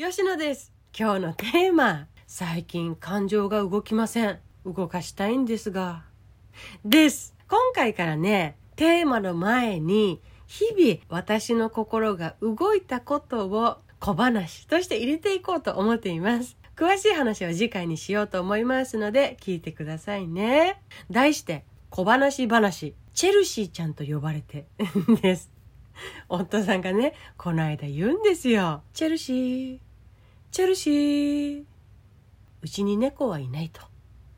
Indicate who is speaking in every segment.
Speaker 1: 吉野です。今日のテーマ。最近感情が動きません。動かしたいんですが。です。今回からねテーマの前に日々私の心が動いたことを小話として入れていこうと思っています。詳しい話は次回にしようと思いますので聞いてくださいね。題して小話話。チェルシーちゃんと呼ばれて。んです。夫さんがねこの間言うんですよ。チェルシー。チェルシー。うちに猫はいないと。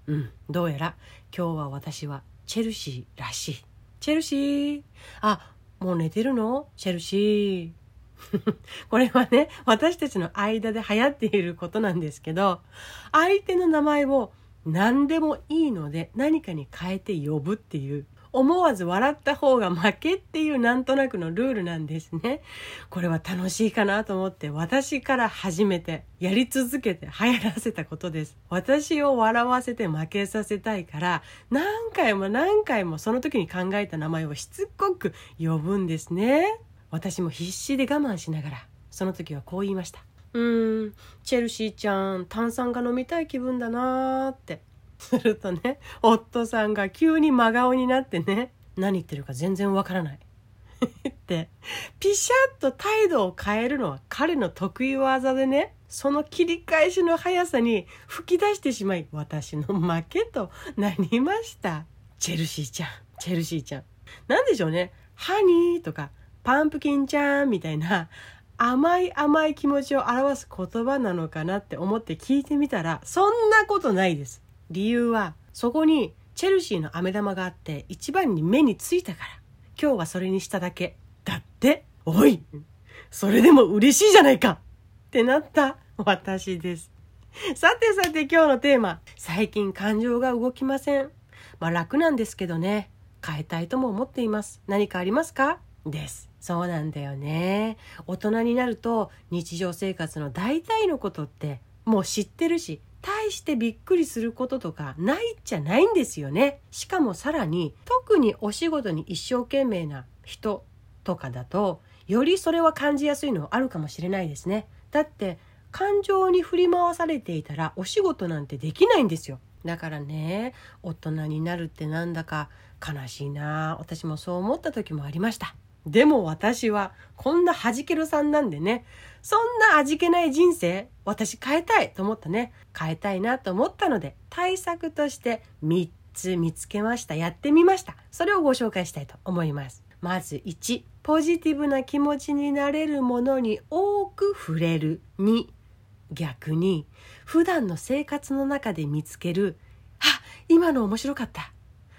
Speaker 1: うん。どうやら今日は私はチェルシーらしい。チェルシー。あもう寝てるの？チェルシー。これはね私たちの間で流行っていることなんですけど相手の名前を何でもいいので何かに変えて呼ぶっていう思わず笑った方が負けっていうなんとなくのルールなんですね。これは楽しいかなと思って私から始めてやり続けて流行らせたことです。私を笑わせて負けさせたいから何回も何回もその時に考えた名前をしつこく呼ぶんですね。私も必死で我慢しながらその時はこう言いました。うーん、チェルシーちゃん炭酸が飲みたい気分だなーって。するとね夫さんが急に真顔になってね何言ってるか全然わからない。ってピシャッと態度を変えるのは彼の得意技でねその切り返しの速さに吹き出してしまい私の負けとなりましたチェルシーちゃんチェルシーちゃん。何でしょうね。ハニーとかパンプキンちゃんみたいな甘い甘い気持ちを表す言葉なのかなって思って聞いてみたらそんなことないです。理由はそこにチェルシーの飴玉があって一番に目についたから。今日はそれにしただけ。だっておいそれでも嬉しいじゃないかってなった私です。さてさて今日のテーマ。最近感情が動きません。まあ楽なんですけどね。変えたいとも思っています。何かありますか？です。そうなんだよね。大人になると日常生活の大体のことってもう知ってるし大してびっくりすることとかないっちゃないんですよね。しかもさらに特にお仕事に一生懸命な人とかだとよりそれは感じやすいのはあるかもしれないですね。だって感情に振り回されていたらお仕事なんてできないんですよ。だからね大人になるってなんだか悲しいな私もそう思った時もありました。でも私はこんな弾けるさんなんでね、そんな味気ない人生、私変えたいと思ったね。変えたいなと思ったので、対策として3つ見つけました。やってみました。それをご紹介したいと思います。まず1、ポジティブな気持ちになれるものに多く触れる。2、逆に普段の生活の中で見つける、あ、今の面白かった。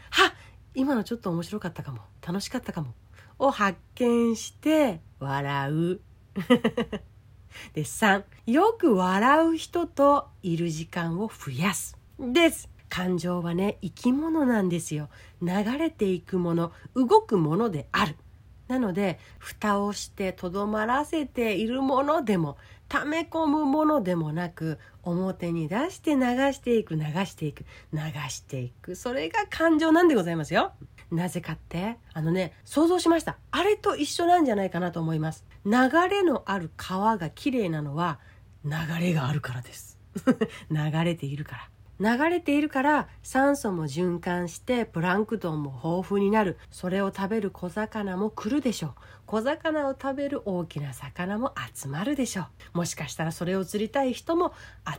Speaker 1: は、今のちょっと面白かったかも。楽しかったかも。を発見して笑う。で3よく笑う人といる時間を増やす。です。感情はね生き物なんですよ。流れていくもの動くものである。なので蓋をしてとどまらせているものでも溜め込むものでもなく表に出して流していく流していく流していく。それが感情なんでございますよ。なぜかって？あのね想像しました。あれと一緒なんじゃないかなと思います。流れのある川が綺麗なのは流れがあるからです。流れているから。流れているから酸素も循環してプランクトンも豊富になる。それを食べる小魚も来るでしょう。小魚を食べる大きな魚も集まるでしょう。もしかしたらそれを釣りたい人も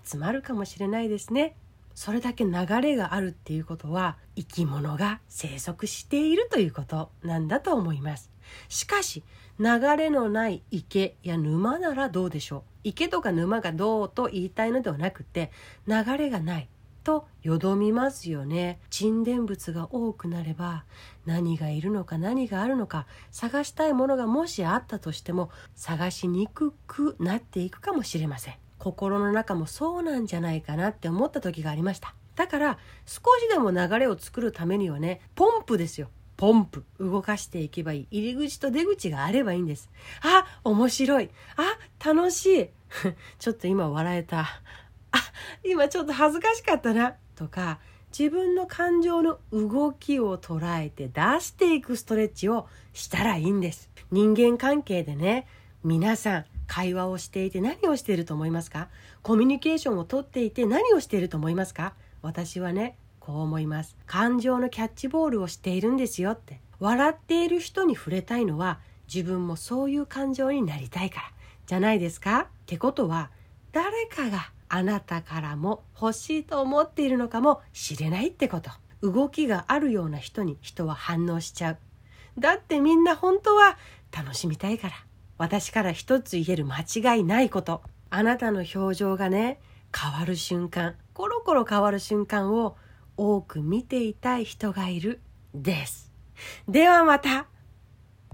Speaker 1: 集まるかもしれないですね。それだけ流れがあるっていうことは生き物が生息しているということなんだと思います。しかし流れのない池や沼ならどうでしょう？池とか沼がどうと言いたいのではなくて流れがないとよどみますよね。沈殿物が多くなれば何がいるのか何があるのか探したいものがもしあったとしても探しにくくなっていくかもしれません。心の中もそうなんじゃないかなって思った時がありました。だから少しでも流れを作るためにはねポンプですよ。ポンプ。動かしていけばいい。入り口と出口があればいいんです。あ面白い。あ楽しい。ちょっと今笑えた。あ今ちょっと恥ずかしかったな。とか自分の感情の動きを捉えて出していくストレッチをしたらいいんです。人間関係でね皆さん会話をしていて何をしていると思いますか？コミュニケーションをとっていて何をしていると思いますか？私はねこう思います。感情のキャッチボールをしているんですよって。笑っている人に触れたいのは自分もそういう感情になりたいから。じゃないですか？ってことは誰かがあなたからも欲しいと思っているのかもしれないってこと。動きがあるような人に人は反応しちゃう。だってみんな本当は楽しみたいから。私から一つ言える間違いないこと。あなたの表情がね変わる瞬間コロコロ変わる瞬間を多く見ていたい人がいるです。ではまた。